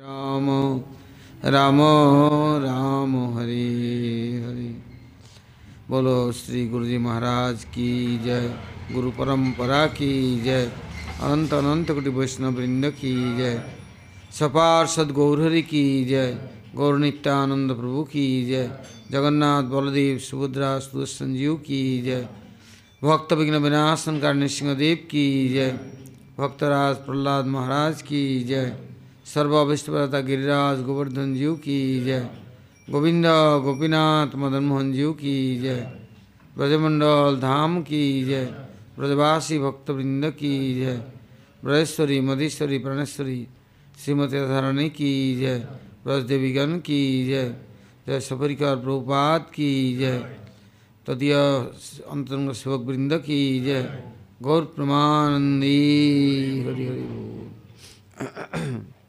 राम राम राम, हरे हरे। बोलो श्री गुरु जी महाराज की जय, गुरु परंपरा की जय, अनंत अनंत कोटि वैष्णव वृंद की जय, सपार सदगौरहरि की जय, गौर नित्यानंद प्रभु की जय, जगन्नाथ बलदेव सुभद्रा सुदर्शन जीव की जय, भक्त विघ्न विनाशन का नृसिंहदेव की जय भक्तराज प्रहलाद महाराज की जय। सर्वाविष्टता गिरिराज गोवर्धन जीव की जय। गोविंद गोपीनाथ मदन मोहन जीव की जय। ब्रजमंडल धाम की जय। ब्रजवासी भक्तवृंद की जय। ब्रजेश्वरी, मधेश्वरी, प्राणेश्वरी, श्रीमती राधारानी की जय। ब्रजदेवीगण की जय। जय सफरिकार प्रभुपाद की जय। तदीय अंतरंग सेवक वृंद की जय। गौर प्रमानंदी। हरि हरि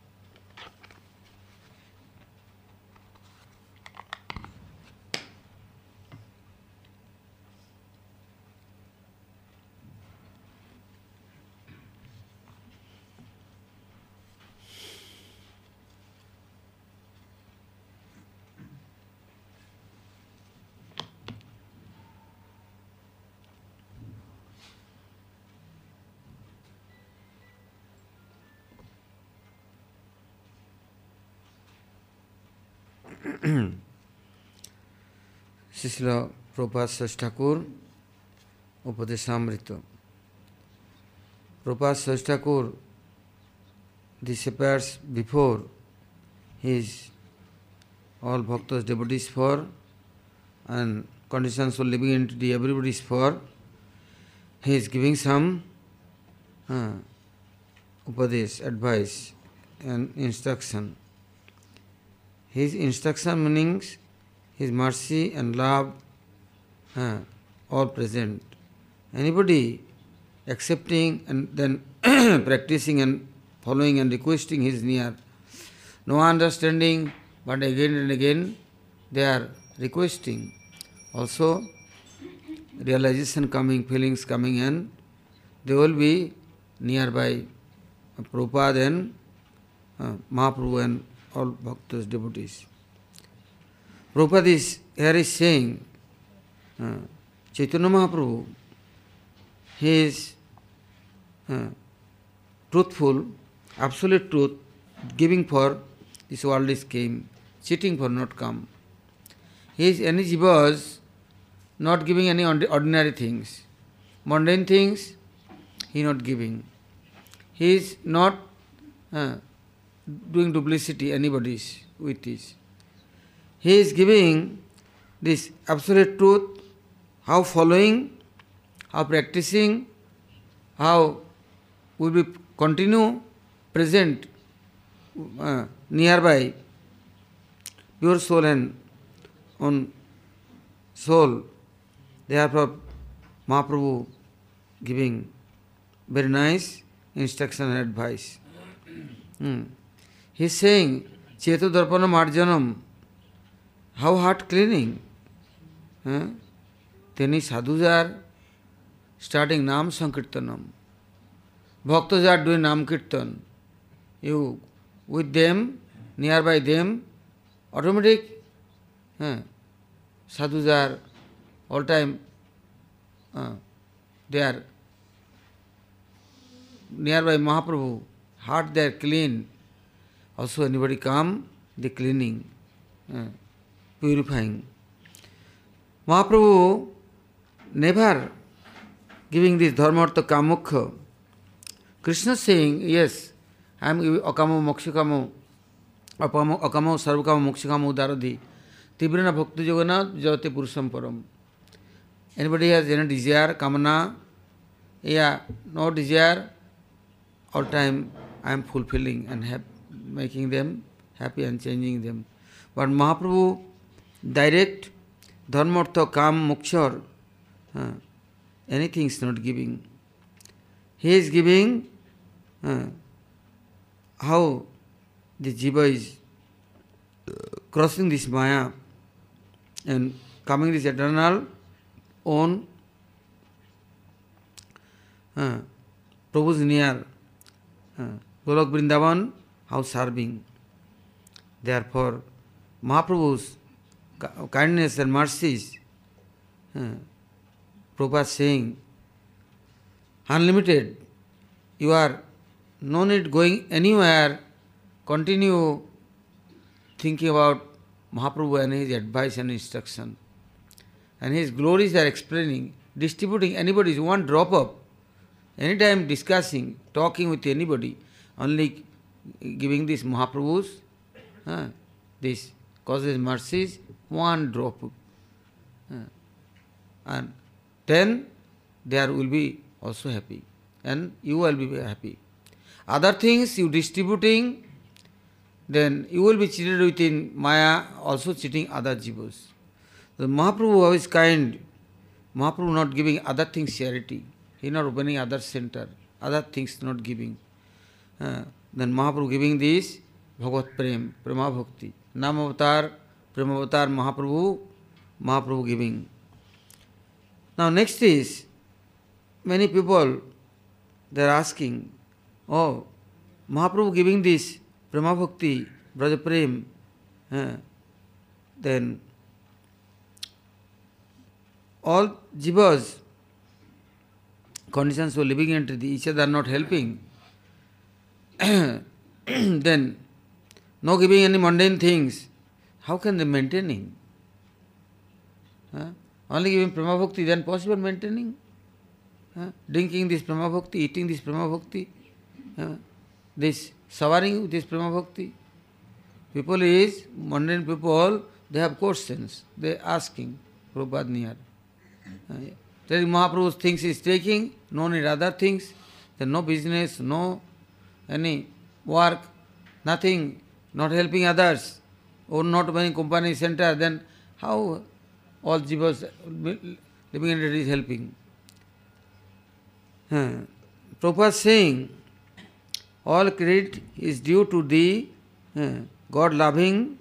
শিশিল প্রপাত শেষ ঠাকুর উপদেশামৃত প্রপাত শেষ ঠাকুর disappears before his all bhaktas devotees for and conditions for living entity everybody is for he is giving some uh, upadesh advice and instruction his instruction meanings his mercy and love uh, all present. Anybody accepting and then practicing and following and requesting his near. No understanding, but again and again they are requesting. Also, realization coming, feelings coming, and they will be nearby Prabhupada and uh, Mahaprabhu and all bhaktas, devotees. Prabhupada is here is saying, uh, Chaitanya Mahaprabhu, he is uh, truthful, absolute truth, giving for this world is came, cheating for not come. He is any jivas, not giving any ordinary things. Mundane things, he not giving. He is not uh, doing duplicity anybody's with this. He is giving this absolute truth, how following, how practicing, how will be continue present uh, nearby pure soul and on soul. Therefore, Mahaprabhu giving very nice instruction and advice. Hmm. He is saying, Chetu Darpana Marjanam, how heart cleaning? Huh? Then is sadhujar starting Nam Sankirtanam. Bhaktas are doing Nam Kirtan. You with them, nearby them, automatic huh? sadhus are all time uh, they are nearby Mahaprabhu, heart they are clean. Also anybody come, the cleaning. Uh, purifying. Mahaprabhu never giving this dharma artha kamukha. Krishna saying, yes, I am akamo mokshikamo, apamo akamo sarvakamo mokshikamo udaradhi. Tibrana bhakti jogana jayate purusham param. Anybody has any desire, kamana, yeah, no desire, all time I am fulfilling and have, making them happy and changing them. But Mahaprabhu direct dharmartha kam mokshar uh, anything is not giving he is giving uh, how the jiva is crossing this maya and coming this eternal own uh, Prabhu's near uh, Golok Vrindavan how serving Therefore, Mahaprabhu's kindness and mercies, uh, Prabhupada saying, unlimited. You are no need going anywhere, continue thinking about Mahaprabhu and his advice and instruction. And his glories are explaining, distributing anybody's one drop of, anytime discussing, talking with anybody, only giving this Mahaprabhu's, uh, this causes mercies, one drop. Uh, and then there will be also happy. And you will be happy. Other things you distributing, then you will be cheated within Maya, also cheating other jivas. The Mahaprabhu is kind. Mahaprabhu not giving other things charity. He not opening other center, other things not giving. Uh, then Mahaprabhu giving this Bhagavat Prem, Prema Bhakti. Nam Avatar, Prema Avatar Mahaprabhu, Mahaprabhu giving. Now next is, many people, they are asking, oh, Mahaprabhu giving this Prema Bhakti, Braja Prem, uh, then all jivas, conditions for living into each other not helping, then no giving any mundane things, how can they maintaining? Huh? Only giving Prema Bhakti, then possible maintaining? Huh? Drinking this Prema Bhakti, eating this Prema Bhakti, huh? this showering with this Prema Bhakti. People is, mundane people, they have questions, they asking Prabhupada near. Uh, telling Mahaprabhu things is taking, no need other things, then no business, no any work, nothing, not helping others, or not running company center, then how all jivas living entity is helping? Uh, Prabhupada saying, all credit is due to the God loving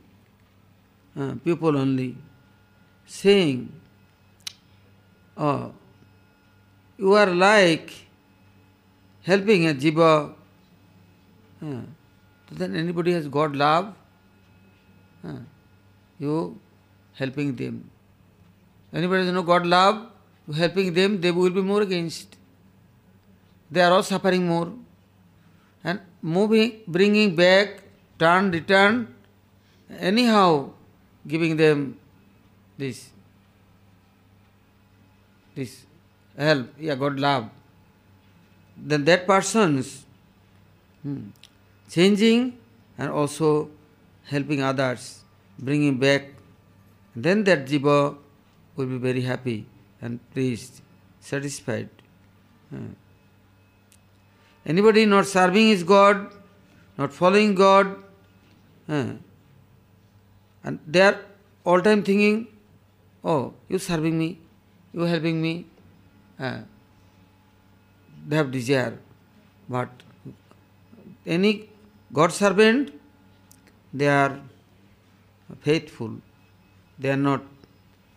people only. Saying, oh, you are like helping a jiva. Then anybody has God love, you helping them. Anybody has no God love, you helping them, they will be more against. They are all suffering more. And moving, bringing back, turn, return, anyhow giving them this this help, yeah, God love, then that person's hmm, changing and also helping others, bringing back, then that jiva will be very happy and pleased, satisfied. Anybody not serving his God, not following God, and they are all time thinking, oh, you serving me, you helping me. They have desire. But any God servant, they are faithful. They are not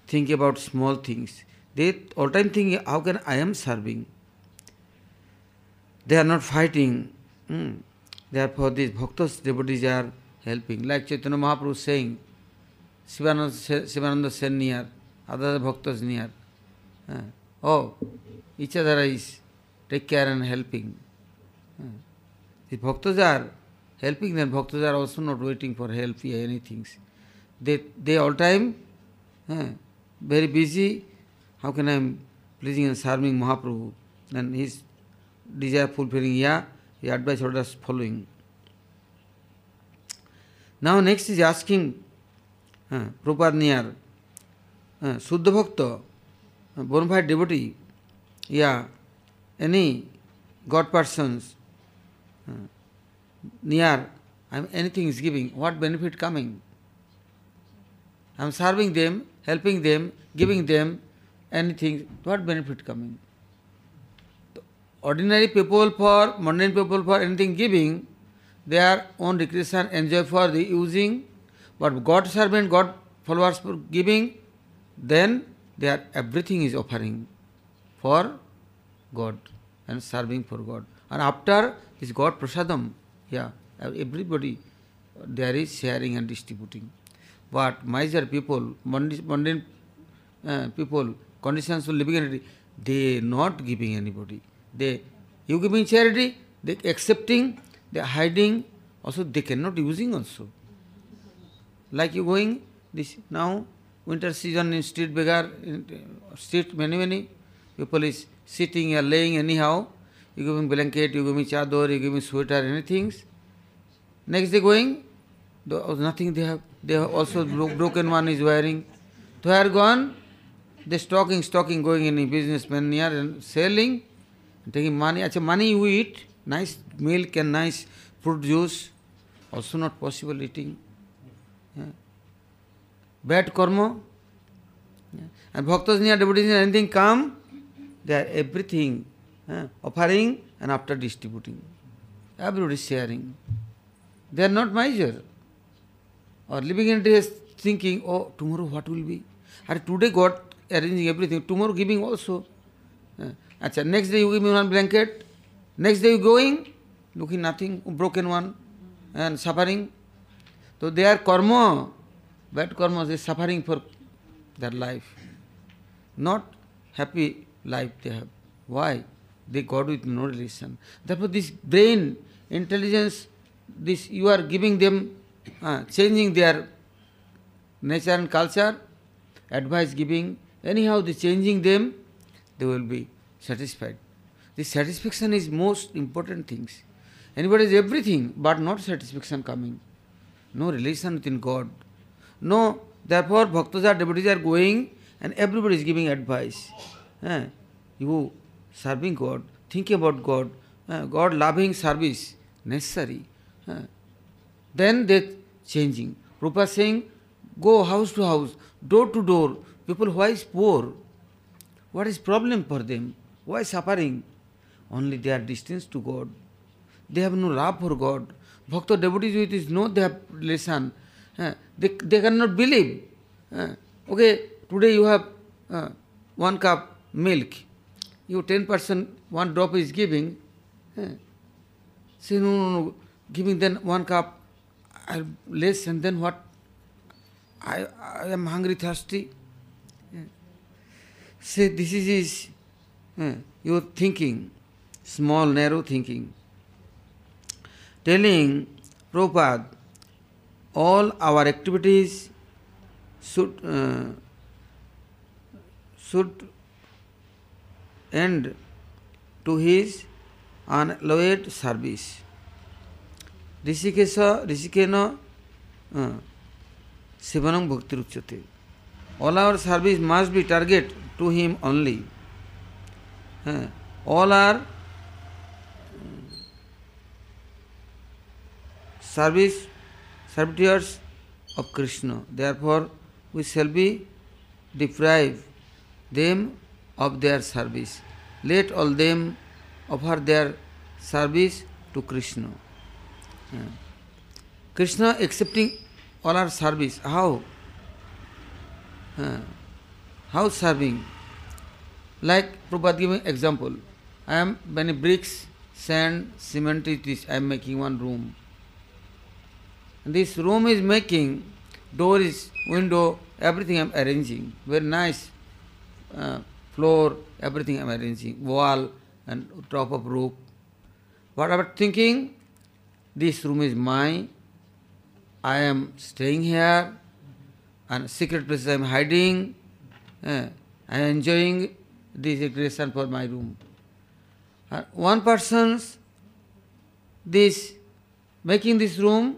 thinking about small things. They all time thinking, how can I am serving? They are not fighting. Hmm. Therefore, these bhaktas, devotees are helping. Like Chaitanya Mahaprabhu saying, Shivananda, Shivananda Sen near, other bhaktas near. Uh, oh, each other is take care and helping. Uh, the bhaktas are helping, then bhaktas are also not waiting for help or anything. They, they all time uh, very busy. How can I am pleasing and serving Mahaprabhu? And his desire fulfilling, yeah, he advice orders following. Now next is asking uh, Prabhupada near uh, Suddha Bhakta bona fide devotee, yeah, any God persons uh, near, I'm, anything is giving, what benefit coming? I'm serving them, helping them, giving them anything, what benefit coming? ordinary people for, mundane people for anything giving, their own recreation, enjoy for the using, but God servant, God followers for giving, then their everything is offering for God and serving for God. And after this God prasadam, yeah, everybody there is sharing and distributing. But miser people, mundane uh, people, conditions of living entity, they not giving anybody. They you giving charity, they accepting, they hiding, also they cannot using also. Like you going this now winter season in street beggar in street many many people is sitting or laying anyhow. You give me blanket, you give me chador, you give me sweater, anything. Next day going, nothing they have. They have also broken one is wearing. They are gone. They stocking, stocking, going in businessman near and selling, taking money. Actually, money you eat, nice milk and nice fruit juice, also not possible eating. Yeah. Bad karma. Yeah. And bhaktas near devotees anything come, they are everything uh, offering and after distributing. Everybody is sharing. They are not miser. Or living in days thinking, oh, tomorrow what will be? Or today God arranging everything, tomorrow giving also. Uh, achha, next day you give me one blanket, next day you going, looking nothing, broken one, and suffering. So they are karma, bad karma, they suffering for their life. Not happy life they have. Why? They got with no relation. Therefore, this brain, intelligence, this you are giving them, uh, changing their nature and culture, advice giving, anyhow, the changing them, they will be satisfied. The satisfaction is most important things. Anybody is everything, but not satisfaction coming. No relation within God. No, therefore, bhaktas are devotees are going and everybody is giving advice. Eh? You serving God, thinking about God, uh, God loving service necessary. Uh, then they changing. Rupa saying, go house to house, door to door. People why is poor? What is problem for them? Why suffering? Only they are distance to God. They have no love for God. Bhakta devotees with is no they have relation. Uh, they, they cannot believe. Uh, okay, today you have uh, one cup milk you 10% one drop is giving, eh? say no, no, no, giving then one cup less and then what? I, I am hungry, thirsty. Eh? Say this is his, eh, your thinking, small, narrow thinking. Telling Prabhupada, all our activities should uh, should and to his unalloyed service Rishikesh, ऋषिकेन सेवन भक्ति उच्चते all our service must be target to him only all are service servitors of Krishna they for we shall be deprive them of their service. Let all them offer their service to Krishna. Yeah. Krishna accepting all our service. How? Uh, how serving? Like Prabhupada giving example. I am many bricks, sand, cement is this. I am making one room. This room is making, door is, window, everything I am arranging. Very nice. Uh, floor, everything I'm arranging, wall and top of roof. What about thinking? This room is mine. I am staying here, and secret places I am hiding. Uh, I am enjoying this recreation for my room. Uh, one person's this making this room,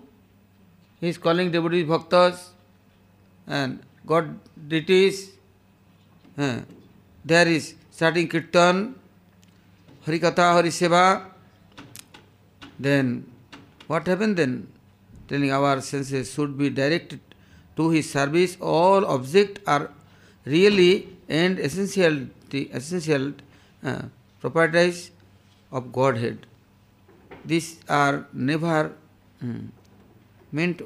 he is calling devotees bhaktas and God deities. Uh, there is starting kirtan, harikatha, hariseva. Then what happened then? Telling our senses should be directed to his service. All objects are really and essential, essential uh, properties of Godhead. These are never um, meant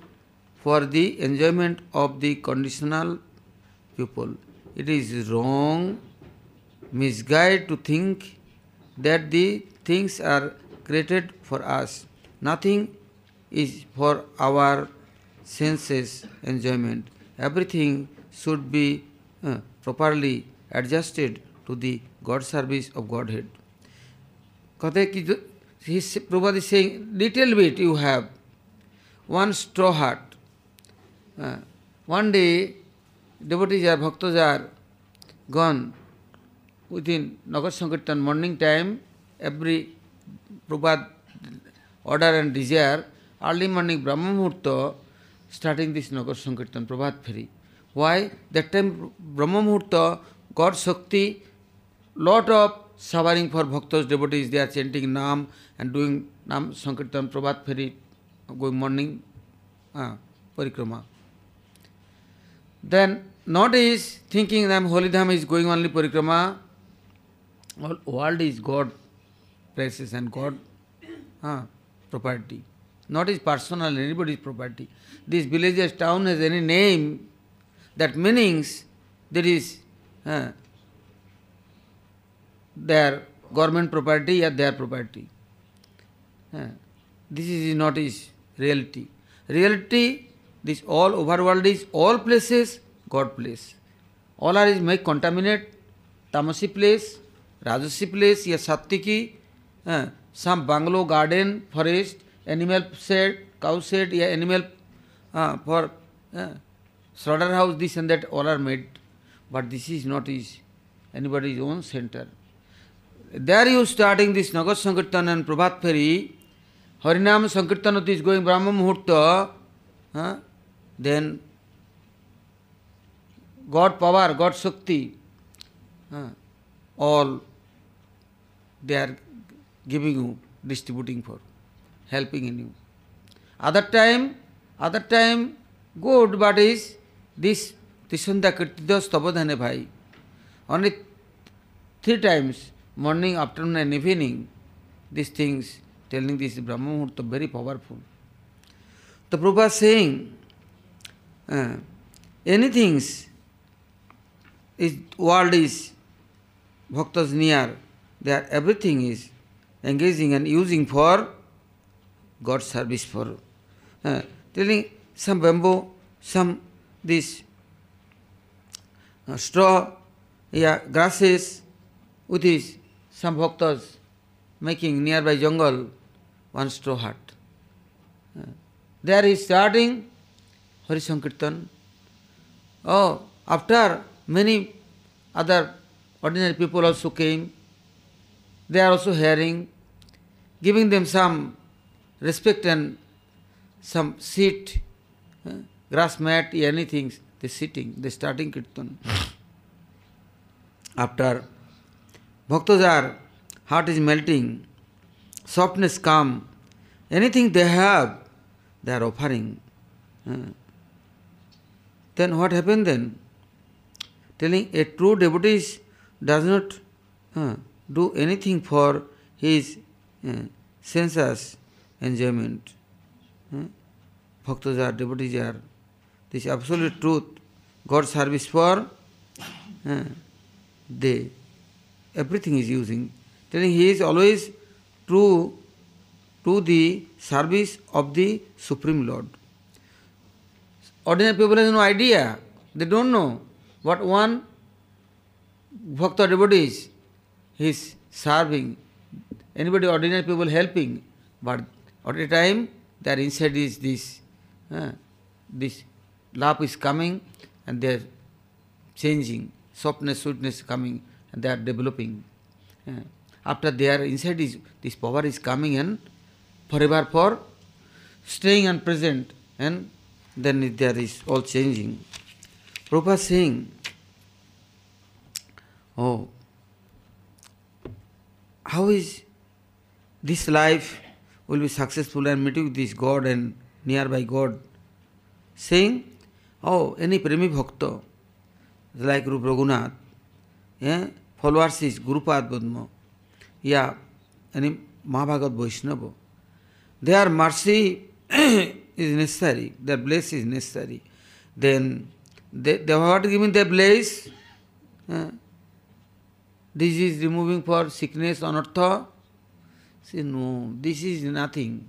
for the enjoyment of the conditional people. It is wrong misguided to think that the things are created for us. Nothing is for our senses enjoyment. Everything should be uh, properly adjusted to the God service of Godhead. Kate ki his Prabhupada is saying, little bit you have, one straw hat. Uh, one day, devotees are, bhaktas are gone within Nagar Sankirtan morning time, every Prabhupada order and desire, early morning Brahma Muhurta, starting this Nagar Sankirtan, Prabhat Feri. Why? That time Brahma Muhurta, God Shakti, lot of suffering for bhaktas, devotees, they are chanting Nam and doing Nam Sankirtan, Prabhat Feri, going morning uh, parikrama. Then not is thinking that Holy Dham is going only parikrama, all world is God places and God uh, property. Not his personal, anybody's property. This village's town has any name, that meanings there is uh, their government property or their property. Uh, this is not his reality. Reality, this all over world is all places God place. All are is make contaminate, tamasi place, राजस्वी place या सात्विकी हाँ, some bungalow garden, forest, animal shed cow shed या animal हाँ, for हाँ, slaughter house, this and that all are made, but this is not is any is own centre. Are you starting this nagar sankirtan and prabhat फेरी हरिनाम संकीर्तन is going brahma muhurta then God power God shakti all they are giving you, distributing for, helping in you. Other time, other time, good, but is this Tisunda Kirtidas Tabadhane Bhai. Only three times, morning, afternoon, and evening, these things, telling this Brahma Muhurta, very powerful. The Prabhupada saying, uh, anything is world is bhaktas near, there everything is engaging and using for God service for uh, telling some bamboo, some this uh, straw, yeah, grasses, with this some bhaktas making nearby jungle one straw hut. Uh, there is starting Hari Sankirtan. Oh, after many other ordinary people also came, they are also hearing, giving them some respect and some seat, uh, grass mat, anything, they sitting, they starting kirtan. After bhaktas are, heart is melting, softness come, anything they have, they are offering. Uh, then what happened then? Telling a true devotee does not uh, do anything for his uh, senses enjoyment. Uh, Bhaktas are, devotees are. This absolute truth, God service for uh, they. Everything is using. Telling he is always true to the service of the Supreme Lord. Ordinary people have no idea. They don't know what one bhakta devotees is serving. Anybody, ordinary people helping, but at a time their inside is this. Uh, this love is coming and they are changing. Softness, sweetness coming and they are developing. Uh, after their inside is this power is coming and forever for staying and present and then there is all changing. Prabhupada saying, oh, how is this life will be successful and meeting this God and nearby God? Saying, oh, any Premi Bhakta, like Rup Raghunath, yeah, followers is Gurupad Budma, yeah, any Mahabhagat Vaishnava, their mercy is necessary, their bliss is necessary. Then they, they what giving their bliss? Uh, is removing for sickness, anartha. Say no, this is nothing.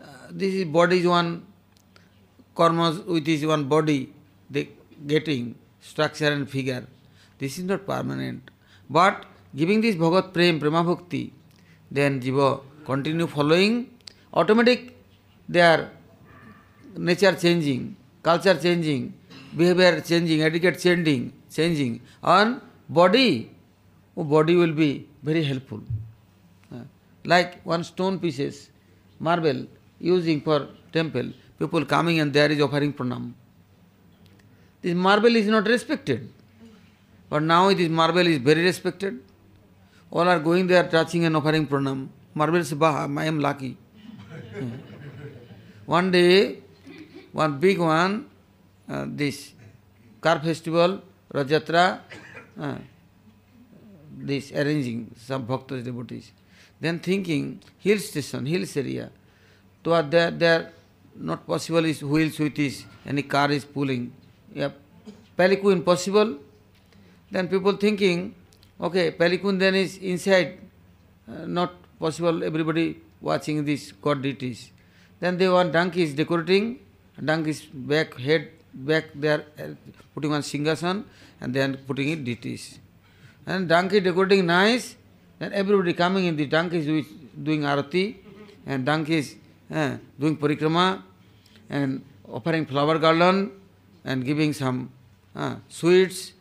Uh, this is body is one karmas with his one body, they getting structure and figure. This is not permanent. But giving this Bhagat Prem, Prema Bhakti, then Jiva continue following, automatic their nature changing, culture changing, behavior changing, etiquette changing, changing, and body, oh, body will be very helpful. Like one stone pieces, marble, using for temple, people coming and there is offering pranam. This marble is not respected. But now this marble is very respected. All are going there touching and offering pranam. Marble says, Bah, I am lucky. one day, one big one, uh, this car festival, Rajatra, uh, this arranging some bhaktas, devotees. Then thinking, hill station, hills area, so there, there not possible is wheels with is any car is pulling. Yeah, palanquin possible. Then people thinking, okay, palanquin then is inside, uh, not possible. Everybody watching this god deities. Then they want donkeys decorating, donkeys back head back there uh, putting on singhasan and then putting it deities. And donkey decorating nice. Then everybody coming in the donkey is doing arati and donkeys uh, doing parikrama and offering flower garland and giving some uh, sweets.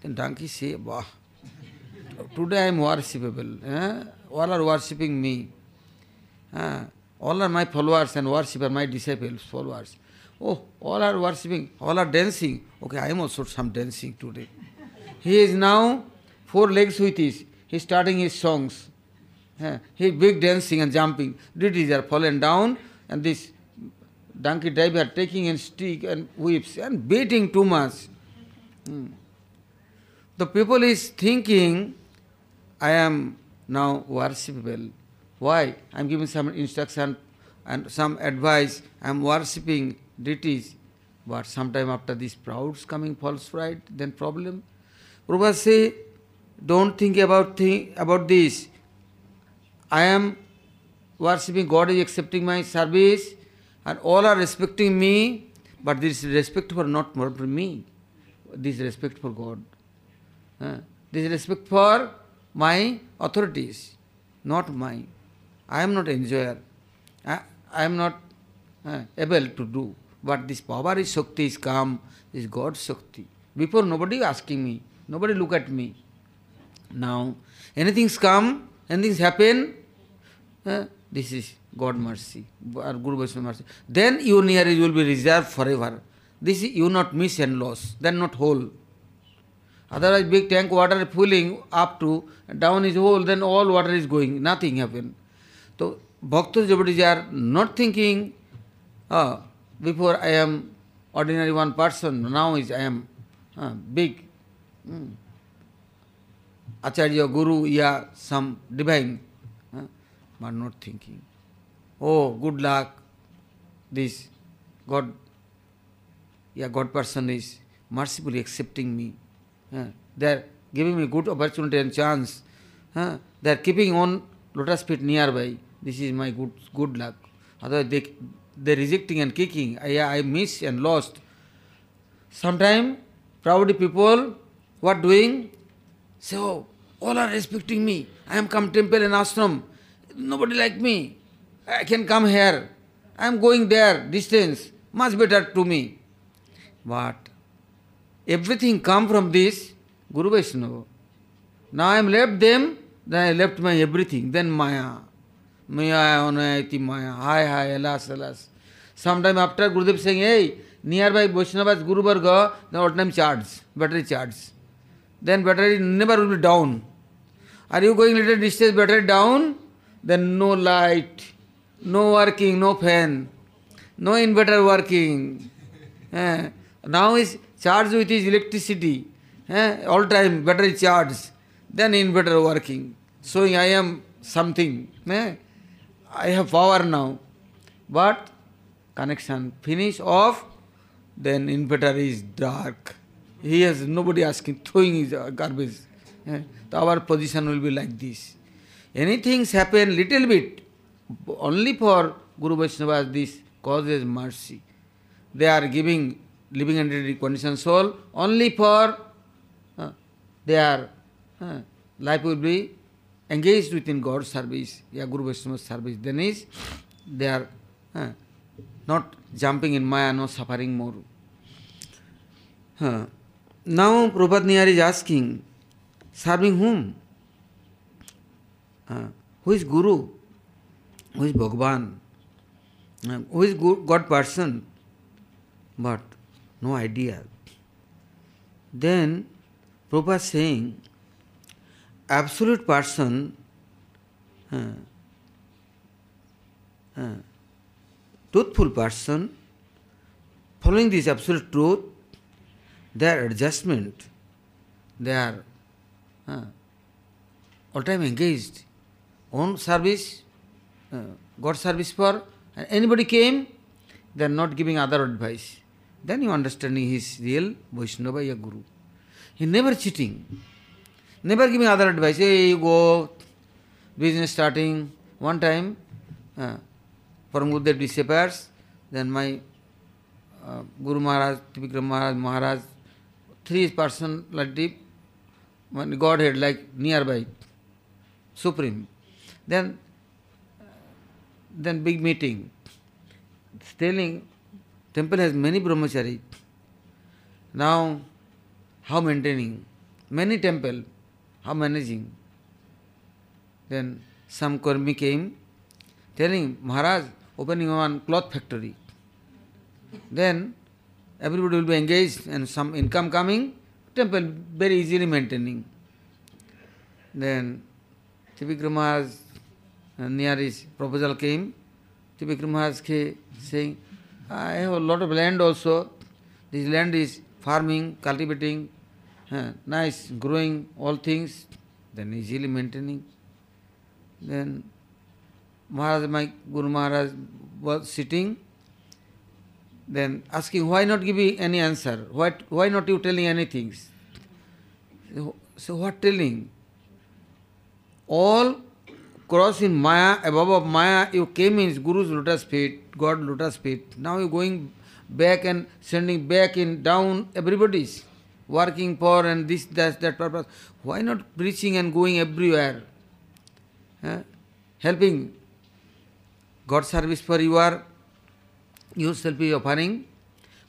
Then donkey say, Bah, today I am worshipable. Uh, all are worshipping me. Uh, all are my followers and worshipper, my disciples, followers. Oh, all are worshipping, all are dancing. Okay, I am also some dancing today. he is now four legs with his. He is starting his songs. Uh, he big dancing and jumping. Deities are fallen down and this donkey driver taking a stick and whips and beating too much. Hmm. The people is thinking, I am now worshipable. Why? I am giving some instruction and some advice. I am worshipping deities. But sometime after this proud's coming false pride, then problem. Prabhupada don't think about think about this. I am worshipping God is accepting my service and all are respecting me, but this respect for not for me. This respect for God. Uh, this respect for my authorities, not mine. I am not enjoyer. I, I am not uh, able to do. But this power is Shakti is come, is God's Shakti. Before nobody asking me, nobody look at me. Now, anything's come, anything's happen, uh, this is God mercy, or Guru Vaishnava mercy. Then your nearage will be reserved forever. This is you not miss and loss, then not whole. Otherwise, big tank water filling up to down is whole, then all water is going, nothing happen. So, bhaktas devotees are not thinking, oh, before I am ordinary one person, now is I am uh, big. Hmm. Acharya, Guru, yeah, some divine, uh, but not thinking. oh, good luck, this God, yeah, God person is mercifully accepting me. Uh, they are giving me good opportunity and chance. Uh, they are keeping on lotus feet nearby. This is my good good luck. Otherwise, they they rejecting and kicking. I I miss and lost. Sometime proud people what doing? Oh, are respecting me. I am come temple and ashram. Nobody like me. I can come here. I am going there, distance, much better to me. But everything come from this Guru Vaishnava. Now I am left them, then I left my everything, then Maya. Maya, Anayati Maya. Hi, hi, alas, alas. Sometime after Gurudev saying, hey, nearby Vaishnavas Guru Varga, then what time charge, battery charge. Then battery never will be down. Are you going little distance, better down? Then no light, no working, no fan, no inverter working. Eh, now is charged with his electricity. Eh, all time battery charged, then inverter working. So I am something. Eh, I have power now. But connection finish off, then inverter is dark. He has nobody asking, throwing his garbage. तो our position will be like this any things happen little bit only for guru Vaishnava this cause is mercy they are giving living and condition soul only for they are life will be engage with in God service या guru Vaishnava service then is they are not jumping in my no suffering more now Prabhat near is asking serving whom? Uh, who is Guru? Who is Bhagavan? Uh, who is God person? But no idea. Then Prabhupada saying, absolute person, uh, uh, truthful person, following this absolute truth, their adjustment, they are uh, all time engaged on service, uh, God service for, anybody came, they are not giving other advice. Then you understanding his real Vaishnava ya Guru. He never cheating, never giving other advice. Hey, you go, business starting. One time, uh, from Gurudev disappears, then my uh, Guru Maharaj, Tipikram Maharaj, Maharaj, three personality, one Godhead like nearby, supreme. Then, then big meeting. Telling temple has many brahmachari. Now, how maintaining? Many temple, how managing? Then some karmi came, telling Maharaj opening one cloth factory. Then everybody will be engaged and some income coming, temple very easily maintaining. Then Tipikram Maharaj uh, near his proposal came. Tipikram Maharaj saying, I have a lot of land also. This land is farming, cultivating, uh, nice, growing all things, then easily maintaining. Then Maharaj, my Guru Maharaj was sitting, then asking, why not give me any answer? Why, why not you telling anything? So, what telling? All cross in Maya, above of Maya, you came in Guru's lotus feet, God lotus feet. Now you're going back and sending back in down everybody's working for and this, that, that purpose. Why not preaching and going everywhere? Helping God service for you are you shall be offering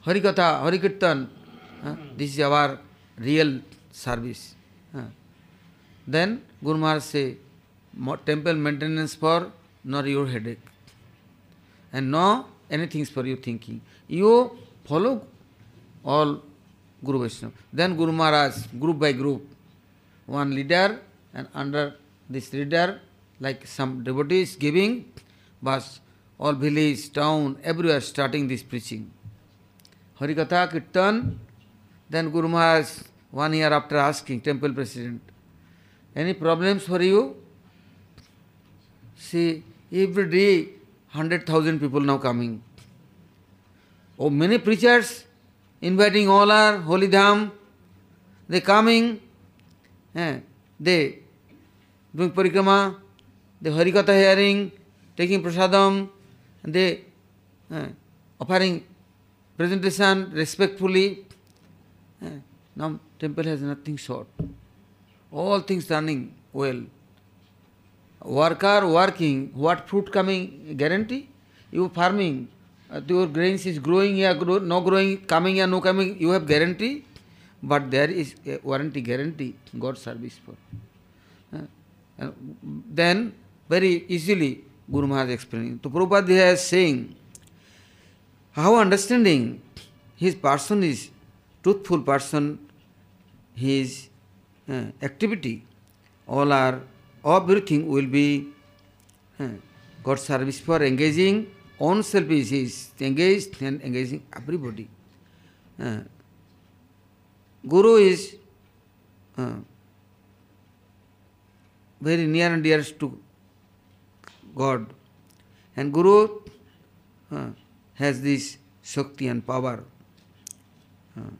harikatha harikirtan this is our real service then guru Maharaj say temple maintenance for not your headache and no any things for your thinking you follow all guru Vaishnava then guru Maharaj group by group one leader and under this leader like some डिबोटी is giving bus all village, town, everywhere starting this preaching. Harikatha, Kirtan, then Guru Maharaj, one year after asking, temple president, any problems for you? See, every day, 100,000 people now coming. Oh, many preachers inviting all our holy dham. They coming, eh, they doing parikrama, they harikatha hearing, taking prasadam, and they eh, offering presentation respectfully. Eh, now temple has nothing short. All things running well. Worker working, what fruit coming guarantee? You farming, uh, your grains is growing here, grow, no growing, coming here, no coming, you have guarantee, but there is a warranty guarantee, God service for. Uh, then very easily Guru Maharaj explaining. So Prabhupada is saying, how understanding his person is truthful person, his uh, activity, all are everything will be uh, service for engaging own self is engaged and engaging everybody. Uh, Guru is uh, very near and dear to God. And Guru uh, has this Shakti and power. Uh,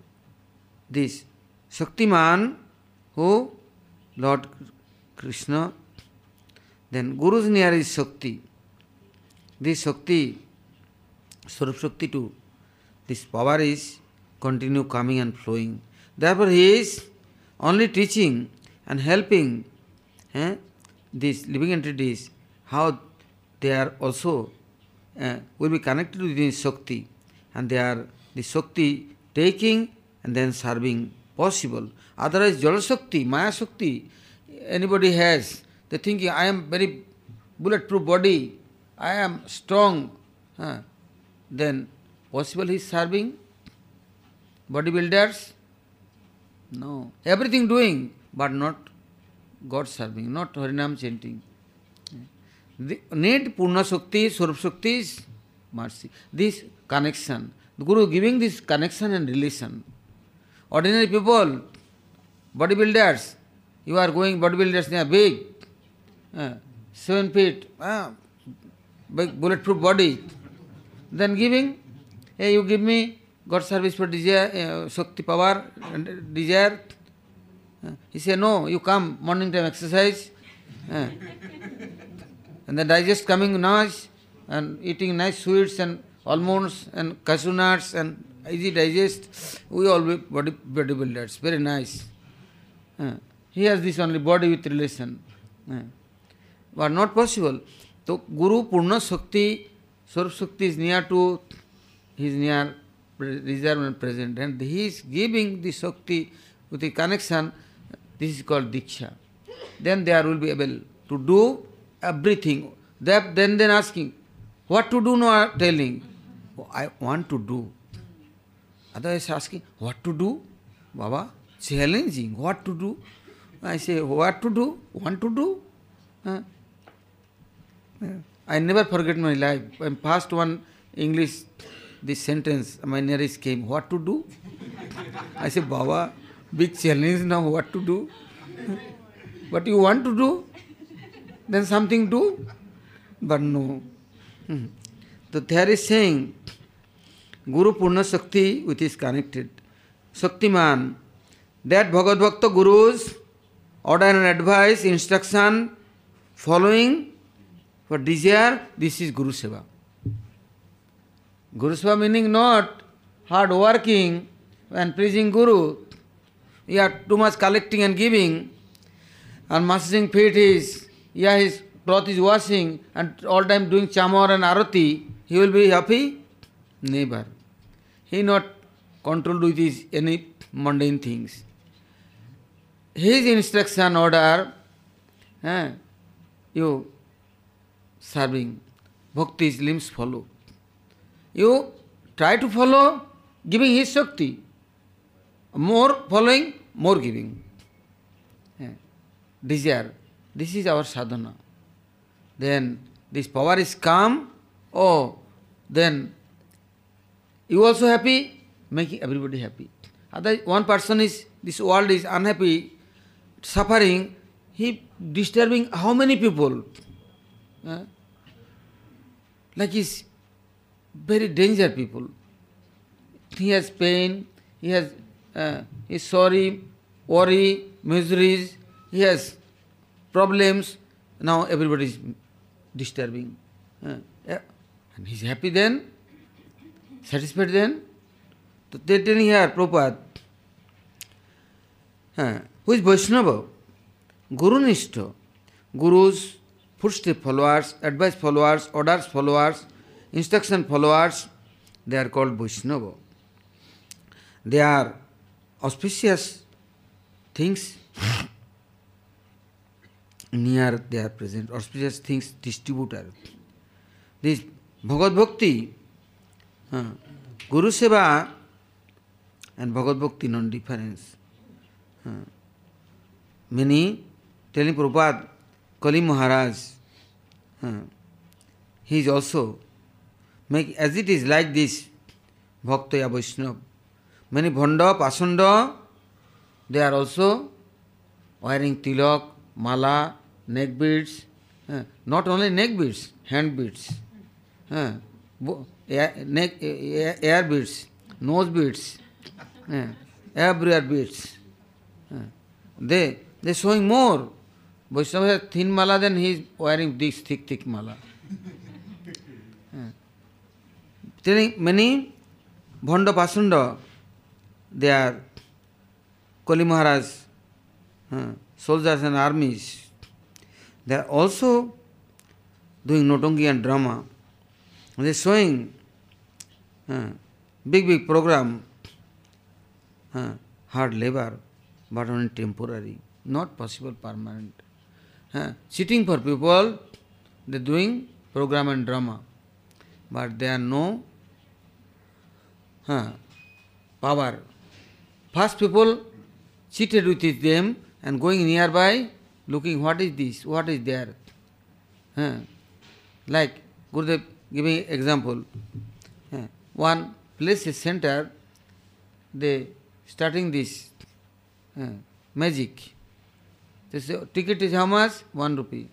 this Shaktiman who Lord Krishna, then Guru's near is Shakti. this Shakti, Swarup Shakti too, this power is continue coming and flowing. Therefore, he is only teaching and helping eh, these living entities how they are also uh, will be connected with this Shakti and they are the Shakti taking and then serving possible. Otherwise, Jala Shakti, Maya Shakti, anybody has, they thinking I am very bulletproof body, I am strong, then possible he is serving bodybuilders? No. Everything doing, but not God serving, not Harinam chanting. Need Purna Shakti, Swarup Shakti is mercy. This connection. The Guru giving this connection and relation. Ordinary people, bodybuilders, you are going bodybuilders, they are big, uh, seven feet, uh, big bulletproof body. Then giving, hey, you give me God service for desire, uh, Shakti power, desire. Uh, he said, no, you come, morning time exercise. Uh, and the digest coming nice, and eating nice sweets and almonds and cashew nuts and easy digest. We all be body, bodybuilders, very nice. Uh, he has this only body with relation. Uh, but not possible. So Guru Purna Shakti, Swarup Shakti is near to, he is near reserve and present, and he is giving the Shakti with the connection. This is called Diksha. Then they are will be able to do everything. Then then asking, what to do now telling. I want to do. Otherwise asking, what to do? Baba, challenging, what to do? I say, what to do? Want to do? Uh, I never forget my life. I'm one English, this sentence, my nearest came, what to do? I say, Baba, big challenge now, what to do? But you want to do? Then something do? But no. Hmm. So there is saying, Guru Purna Shakti which is connected. Shaktiman, that Bhagavad Bhakta Guru's order and advice, instruction, following for desire, this is Guru Seva. Guru Seva meaning not hard working and pleasing Guru. You are too much collecting and giving, and massaging feet is, yeah, his cloth is washing, and all time doing chamar and arati, he will be happy? Never. He not controlled with his any mundane things. His instruction order, eh, you serving, bhakti's limbs follow. You try to follow, giving his Shakti. More following, more giving. Eh, desire. This is our sadhana. Then this power is calm. Oh, then you also happy, making everybody happy. Other one person is this world is unhappy, suffering. He disturbing how many people? Eh? Like he's very danger people. He has pain, he has uh, he's sorry, worry, miseries, he has problems. Now everybody is disturbing. Uh, yeah. And he's happy then, satisfied then. So they're telling here, Prabhupada, uh, who is Vaishnava? Guru Nishta, Guru's footstep followers, advice followers, orders followers, instruction followers, they are called Vaishnava. They are auspicious things near they are present, auspicious things distributor. This Bhagavad Bhakti, uh, Guru Seva and Bhagavad Bhakti non difference. Uh, many telling Prabhupada, Kali Maharaj, uh, he is also make as it is like this Bhaktaya Vaishnava. Many Bhanda, Pasanda, they are also wearing tilak, mala, neck beads, uh, not only neck beads, hand beads, uh, air, neck, air, air beads, nose beads, uh, everywhere beads. Uh, they they showing more. Vaishnava has thin mala, then he is wearing this thick, thick mala. telling many Bhanda Pasunda, they are Kali Maharaj, uh, soldiers and armies. They are also doing notongi and drama. They are showing uh, big, big program, uh, hard labor, but only temporary, not possible permanent. Uh, sitting for people, they are doing program and drama, but there are no uh, power. First people seated with them and going nearby, looking what is this, what is there. Uh, like Gurudev giving example. One place is center, they starting this magic. Say, ticket is how much? One rupee.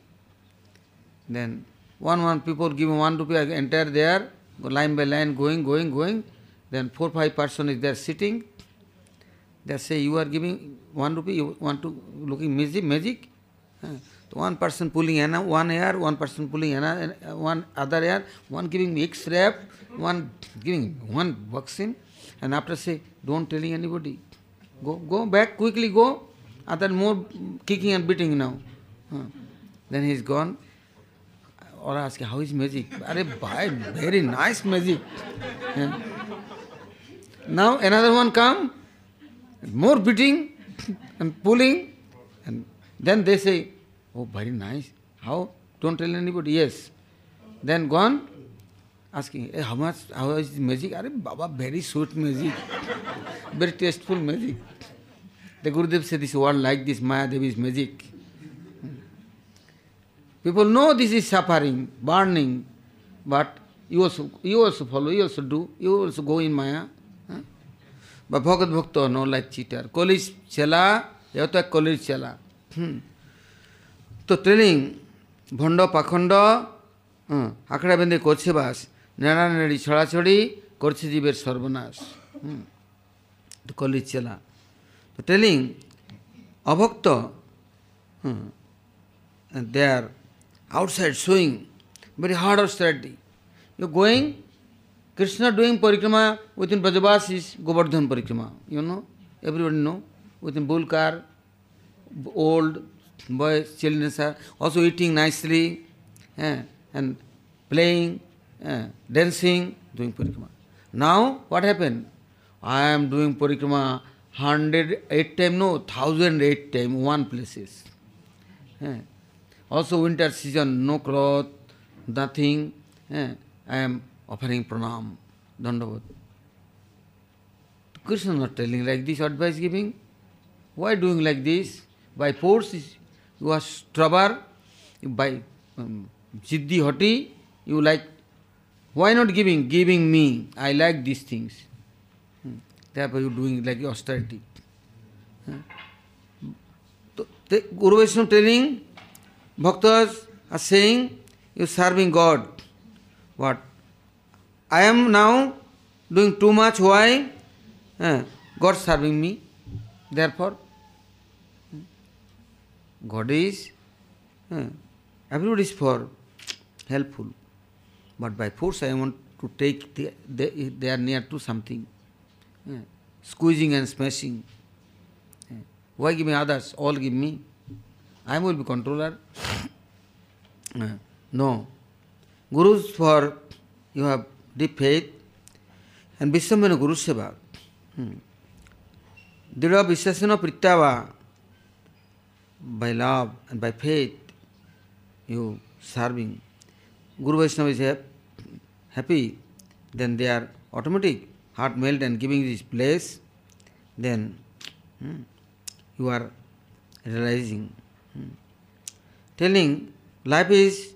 Then one one people give one rupee, enter there, line by line, going, going, going. Then four five person is there sitting. They say you are giving one rupee, you want to looking magic, magic. तो one person pulling है ना one ear one person pulling है ना one other ear one giving mix wrap one giving one vaccine and after say don't telling any go go back quickly go other more kicking and beating now then he is gone और आज के how is magic अरे bye very nice magic now another one come more beating and pulling then they say, oh, very nice. How? Don't tell anybody. Yes. Then gone, asking, hey, how much, how is the magic? Are Baba, very sweet magic, very tasteful magic. The Gurudev said this world like this, Maya Devi's magic. People know this is suffering, burning, but you also, you also follow, you also do, you also go in Maya. But Bhagat Bhakta, no like cheater. Koli's chela, yata Koli's chela. Hmm. তো training ভণ্ড পাখণ্ড আঁকড়া বেঁধে করছে বাস নেড়ানেড়ি ছড়াছড়ি করছে জীবের সর্বনাশ কলির চেলা তো telling অভক্ত they are outside showing very hard austerity. You're going, Krishna doing parikrama within Brajavasis, Govardhan parikrama. You know, everybody know. Within bull car, old boys, children are also eating nicely eh, and playing, eh, dancing, doing parikrama. Now, what happened? I am doing parikrama 108 time, no, 1008 time, one places. Eh. Also winter season, no cloth, nothing. I am offering pranam, dandavat. Krishna not telling like this, advice giving. Why doing like this? By force, you are stubborn. By um, jiddhi hoti, you like. Why not giving? Giving me. I like these things. Hmm. Therefore, you doing like austerity. So, the Guru Vaishnava telling, Bhaktas are saying, you serving God. What? I am now doing too much. Why? Eh, God serving me. Therefore, God is, eh, everybody is for helpful. But by force I want to take, the, they, they are near to something. Eh, squeezing and smashing. Eh, why give me others? All give me. I will be controller. Eh, no. Gurus for you have deep faith and Vishwamana Guru Seva. Hmm. Dira Vishwasana Prittava by love and by faith you serving. Guru Vaishnava is happy, then they are automatic, heart melt and giving this place, then hmm, you are realizing. Hmm. Telling life is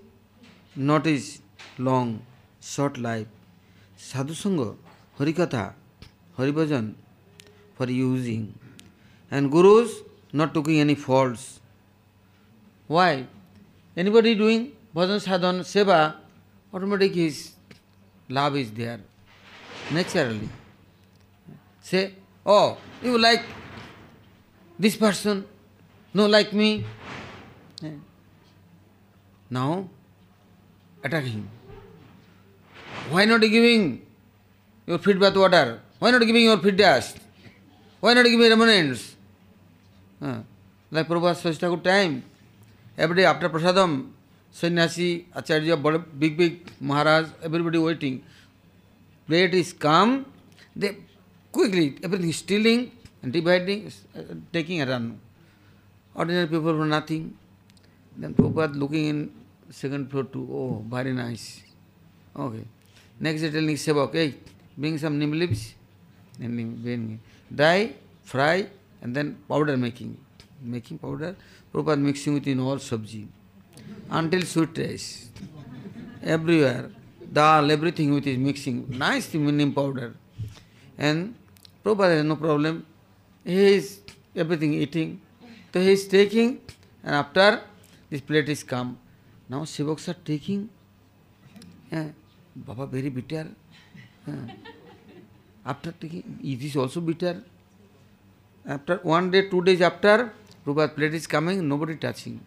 not is long, short life. Sadhusanga, Harikatha, Haribhajan for using. And Gurus not taking any faults. Why? Anybody doing bhajan sadhan seva, automatic his love is there, naturally. Say, oh, you like this person, no like me. Now, attack him. Why not giving your feet bath water? Why not giving your feet dust? Why not giving remnants? Like प्रभुआ Shashi Thakur time everyday after prasadam sannyasi, acharya, बड़े big big Maharaj everybody waiting plate is come they quickly everything stealing dividing taking a run ordinary people for nothing then प्रभुआत looking in second floor to oh very nice okay next telling sevak a bring some neem leaves dry fry and then powder making. Making powder, Prabhupada mixing with in all sabji. Until sweet rice. Everywhere. Dal, everything with is mixing. Nice neem powder. And Prabhupada has no problem. He is everything eating. So he is taking, and after this plate is come. Now Sevaks are taking. Yeah. Baba very bitter. Yeah. After taking, it is also bitter. After one day, two days after, Prabhupada plate is coming, nobody touching.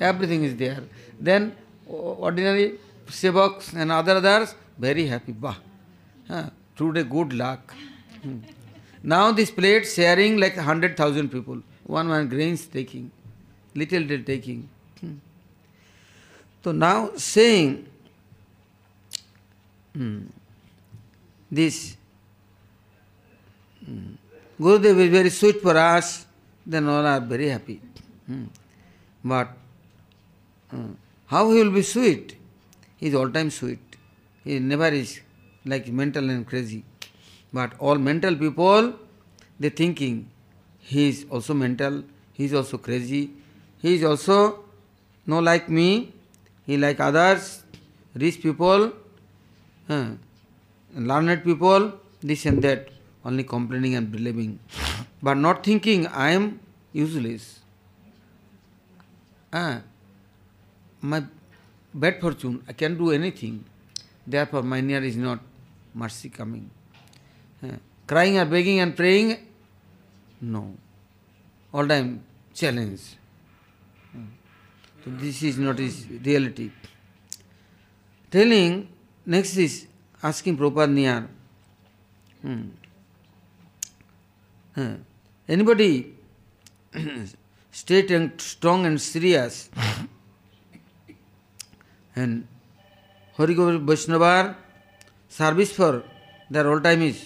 Everything is there. Then ordinary sevaks and other others, very happy. Bah. Huh. Today good luck. Hmm. Now this plate sharing like hundred thousand people. One one grains taking, little little taking. Hmm. So now saying hmm, this hmm, Gurudev is very sweet for us, then all are very happy. Hmm. But hmm, how he will be sweet? He is all time sweet. He never is like mental and crazy. But all mental people, they thinking he is also mental, he is also crazy, he is also no like me, he like others, rich people, uh, learned people, this and that, only complaining and believing, but not thinking I am useless. Uh, my bad fortune, I can do anything. Therefore, my near is not mercy coming. Uh, crying or begging and praying, no. All time challenge. Uh, so this is not his reality. Telling, next is asking Prabhupada near. Hmm. Uh, anybody state and strong and serious and Harigaur Vaishnavar service for their all time is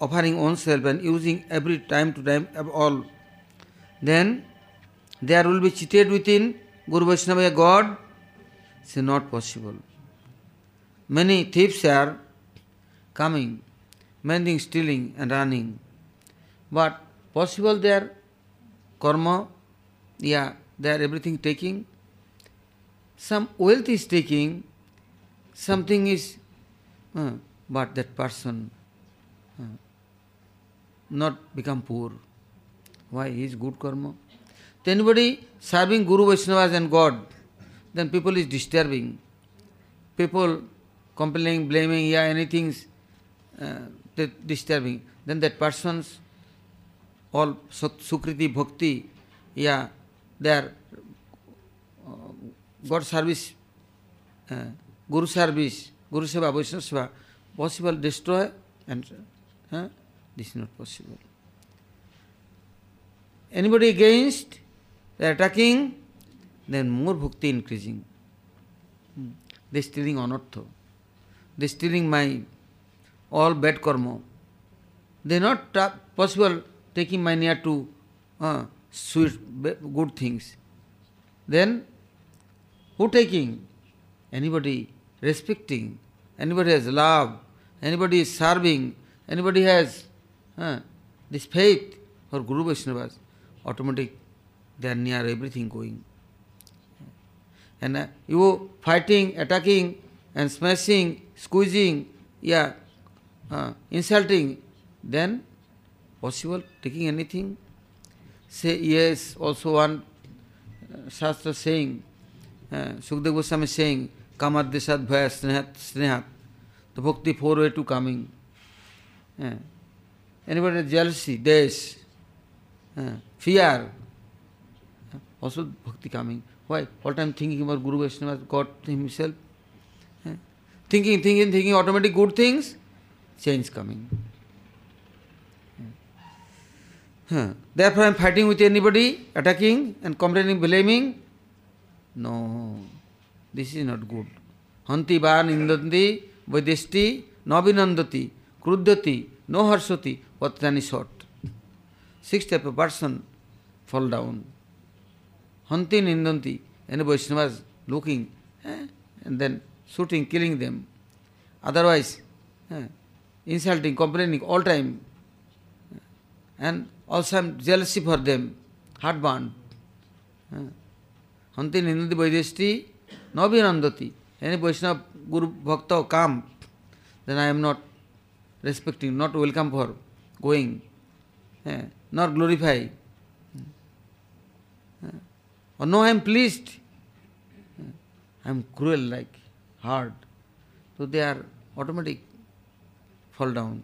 offering oneself and using every time to time all, then there will be cheated within Guru Vaishnava God. It's not possible. Many thieves are coming, mending, stealing and running. But possible their karma, yeah, they are everything taking. Some wealth is taking, something is, uh, but that person uh, not become poor. Why? He is good karma. So anybody serving Guru Vaishnavas and God, then people is disturbing. People complaining, blaming, yeah, anything uh, disturbing. Then that person's all Sukriti, Bhakti, yeah, their uh, God service, uh, Guru service, Guru Seva, Vaishnava Seva, possible destroy and uh, this is not possible. Anybody against, are attacking, then more bhakti increasing. Hmm. They stealing anartha. They stealing my all bad karma. They not possible taking my near to uh, sweet good things. Then who taking? Anybody respecting, anybody has love, anybody is serving, anybody has uh, this faith for Guru Vaishnavas, automatic they are near everything going. And uh, you fighting, attacking, and smashing, squeezing, yeah, uh, insulting, then possible taking anything? Say yes, also one uh, Shastra saying, uh, Sukdev Goswami saying, Kamad Deshat Bhaya Snehat, Snehat, the bhakti four way to coming. Uh, anybody jealousy, dash, uh, fear, uh, also bhakti coming. Why? All time thinking about Guru Vaishnava, God himself. Uh, Thinking, thinking, thinking, automatic good things, change coming. Huh. Therefore, I am fighting with anybody, attacking and complaining, blaming. No, this is not good. Hanti va nindanti vaideshti navinandati krudhyati no harshati patani short. Six type of person fall down. Hanti nindanti and Vaishnavas looking eh, and then shooting, killing them. Otherwise, eh, insulting, complaining all time. And also I'm jealousy for them, heartburn. Eh, Hanti nindanti vaideshti navinandati. Any Vaishnava Guru Bhakta come, then I am not respecting, not welcome for going, eh, nor glorify. Or no, I am pleased. I am cruel like, hard. So they are automatic fall down.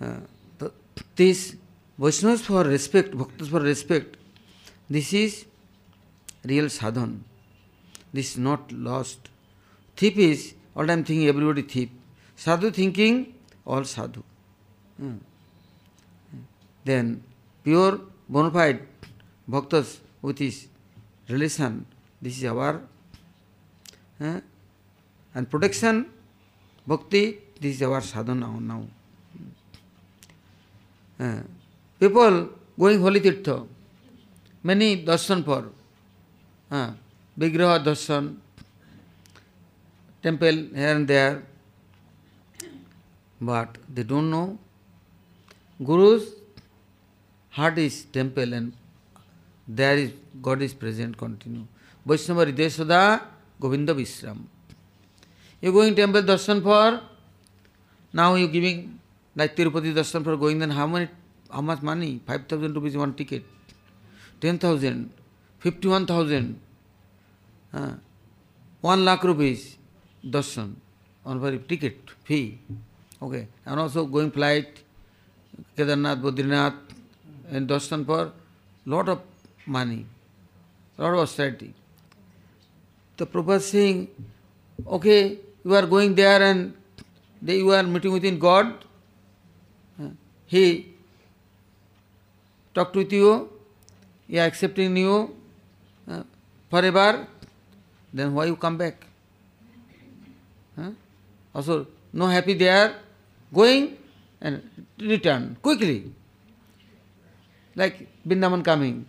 Uh, so this For respect, this is real sadhan. This is not lost. Thief is all time thinking everybody thief. Sadhu thinking all sadhu. Hmm. Then pure bona fide bhaktas with his relation, this is our eh? and protection, bhakti, this is our sadhana now. Eh, people going holy tirtha, many darshan for, eh, vigraha darshan, temple here and there, but they don't know. Guru's heart is temple and there is God is present continue. Vaishnava Hridaya Sada Govinda Vishram. You going temple darshan for now you giving like Tirupati darshan for going then how many how much money? Five thousand rupees one ticket. Ten thousand, fifty-one thousand, uh, one lakh rupees darshan on for ticket fee. Okay. And also going flight, Kedarnath, Badrinath, and darshan for lot of money, lot of austerity. The Prabhupada saying, okay, you are going there and you are meeting within God. He talked with you, he accepting you uh, forever, then why you come back? Huh? Also, no happy there, going and return quickly. Like Bindaman coming,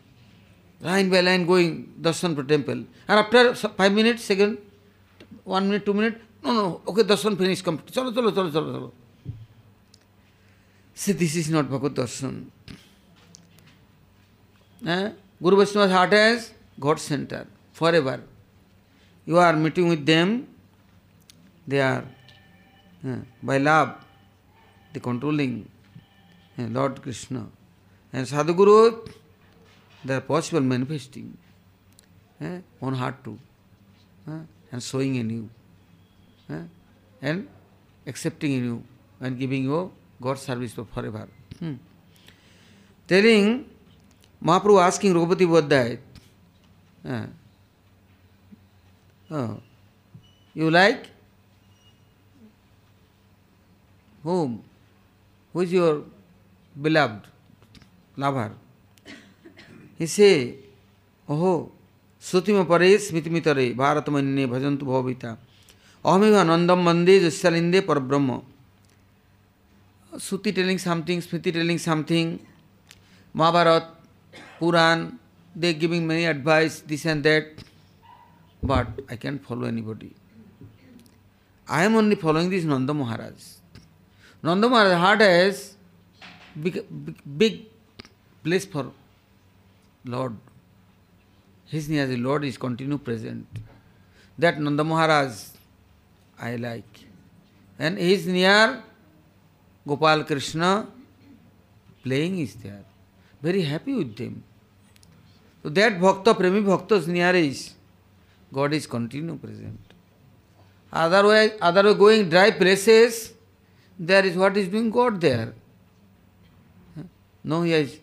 line by line going darshan for temple. And after five minutes, second, one minute, two minutes, no, no, okay, darshan finished, complete. Chalo, chalo, chalo, chalo, chalo. See, this is not Bhagavad darshan. Eh? Guru Vaishnava's heart as God center, forever. You are meeting with them, they are eh, by love, the controlling eh, Lord Krishna. And Sadhguru, they are possible manifesting eh, on heart too, eh, and showing in you, eh, and accepting in you, and giving you God's service forever. Hmm. Telling Mahaprabhu asking Raghupati बोध्याय you like whom who is your beloved lover इसे ओहो श्रुति में परे स्मृति मित रे भारत मन्य भजंत भविता अहमे आनंदम वंदे जस्यालिंदे पर ब्रह्म shruti telling something smriti telling something Mahabharata Puran, they giving many advice, this and that, but I can't follow anybody. I am only following this Nanda Maharaj. Nanda Maharaj heart has big, big, big place for Lord. His near the Lord is continue present. That Nanda Maharaj I like. And he is near Gopal Krishna playing is there. Very happy with them. So that Bhakta, Premi Bhakta's near is God is continue present. Otherwise, otherwise going dry places, there is what is doing God there. No, he is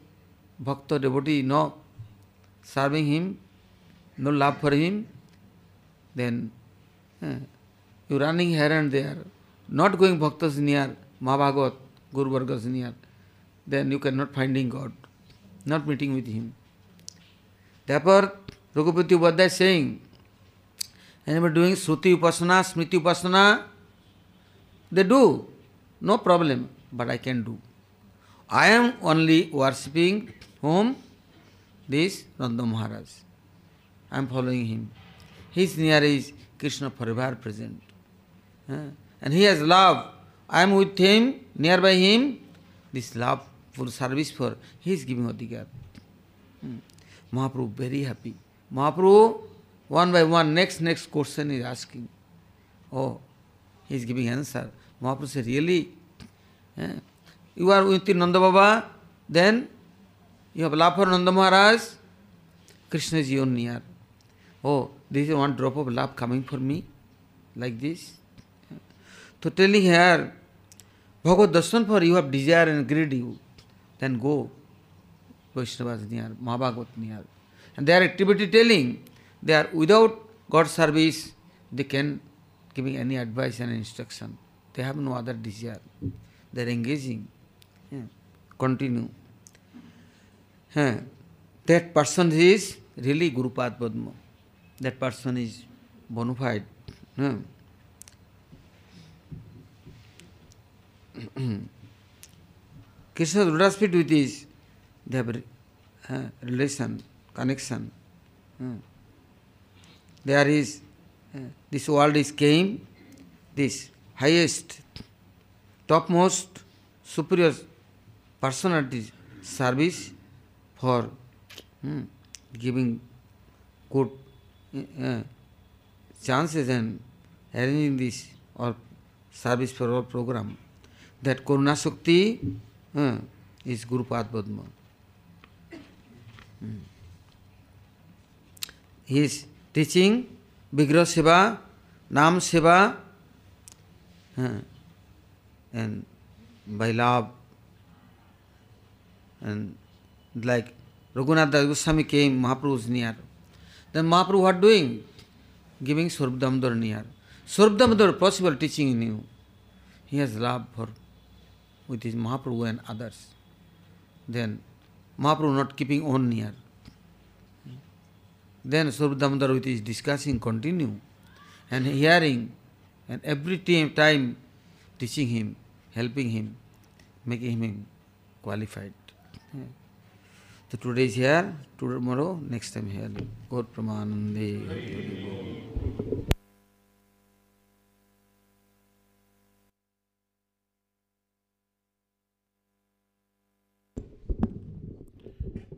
Bhakta devotee, no serving him, no love for him, then eh, you running here and there, not going bhaktas near, Mahabhagat, Guru Vargas near, then you cannot finding God, not meeting with Him. Therefore, Raghupati Upadhyay is saying, anybody doing Sruti Upasana, Smriti Upasana, they do, no problem, but I can do. I am only worshipping whom? This Nanda Maharaj. I am following him. His near is Krishna forever present. Uh, and he has love. I am with him, nearby him. This love for service for, he is giving Adhikar. Hmm. Mahaprabhu very happy. Mahaprabhu, one by one, next, next question is asking. Oh, he is giving answer. Mahaprabhu said, really? Eh? You are with Nanda Baba, then you have love for Nanda Maharaj, Krishna is your near. Oh, this is one drop of love coming for me, like this. So telling here, Bhagavad Darshan for you have desire and greed you, then go. Vaishnavas near, Mahabhagat near. And their activity telling, they are without God service, they can giving any advice and instruction. They have no other desire. They are engaging. Yeah. Continue. Yeah. That person is really Guru Padma. That person is bona fide. Yeah. Krishna Rudraspit with his, they have uh, relation, connection. Uh. There is, uh, this world is came, this highest, topmost, superior personality service for hmm, giving good uh, chances and arranging this or service for all program. That Karuna Shakti is gurupada padma. Is teaching vigraha seva, nama seva and by love and like Raghunath Das Goswami के Mahaprabhu is near then Mahaprabhu what doing giving Swarup Damodar near Swarup Damodar possible teaching in you he has love for with his Mahaprabhu and others. Then Mahaprabhu not keeping on near. Then Swarup with his discussing continue and hearing and every time teaching him, helping him, making him qualified. So today is here, tomorrow, next time here. God Pramanande.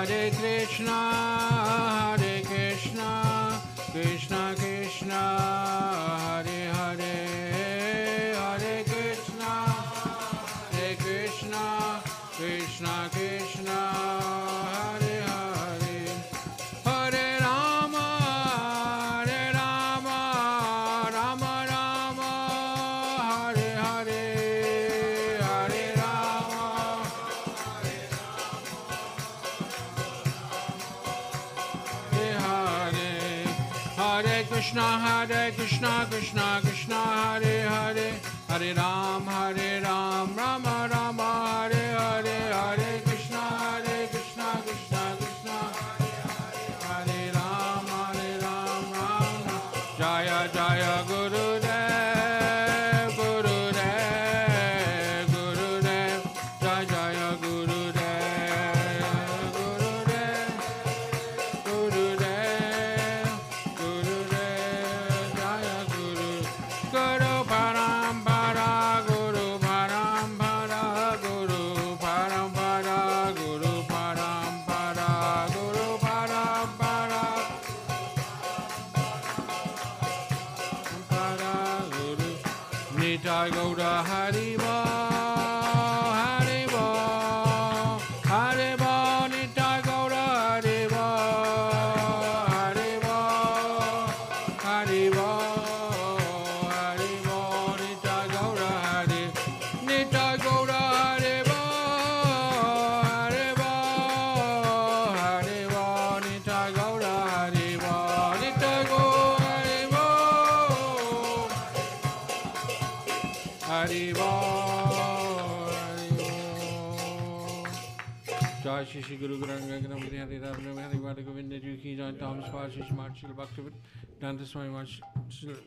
Hare Krishna, Krishna, Hare Krishna, Krishna Krishna, Hare Hare, Hare Ram, Hare Ram, Rama Rama, Shri Guru Anganga Namri Hari Ram Hari Vada Govinda Ji Ki Jai Thomas Pal Shri Smart Shri Bhakti Danta Swami Maharaj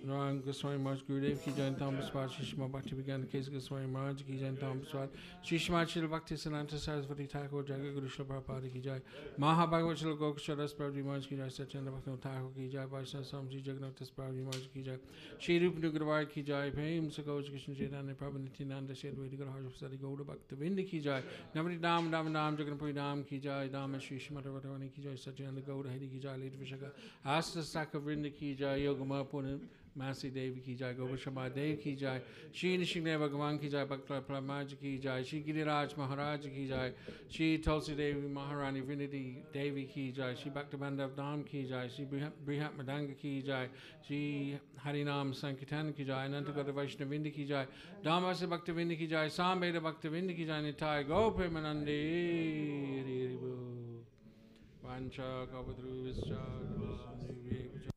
Narang Goswami Maharaj Gurudev Ki Jai Thomas Pal Shri Shri Bhakti Began Kes Goswami Maharaj Ki Jai Thomas Pal Shri Smart Shri Bhakti Sananta Sarasvati Thakur Jaga Guru Shri Prabhupada Ki Jai Maha Bhagavad Shri Gokshara Das Prabhuji Maharaj Ki Jai Satyendra Bhakti Thakur Ki Jai Vaishnava Swami Jagannath Das Prabhuji Maharaj Ki Jai Shri Rup Nugravar Ki Jai Prem Sakoj Krishna Chaitanya Prabhu Nityananda Shri Advaita Gadadhar Sari Gaura Bhakta Vinda Ki Jai Namri Dam Dam Dam Jagannath Dam Ki Jai Dam Shri Shri Madhavadhavani Ki Jai Satyendra Gaura Hari Ki Jai Devi Ki Jai Gopa Shama Dev Ki Jai Shri Nishimne Bhagavan Ki Jai Bhakta Pramaj Ki Jai Shri Giriraj Maharaj Ki Jai Shri Tulsi Devi Maharani Vinity Devi Ki Jai Shri Bhakta Bandav Dham Ki Jai Shri Brihat Brihat Madanga Ki Jai Shri Harinam Sankirtan Ki Jai Anantagata Vaishnavinda Ki Jai Dhamasa Bhakta Vinda Ki Jai Sambeda Bhakta Vinda Ki Jai Nitai Gopi Manandi Hiri Hiri Bol. Vancha Kapadru Vischa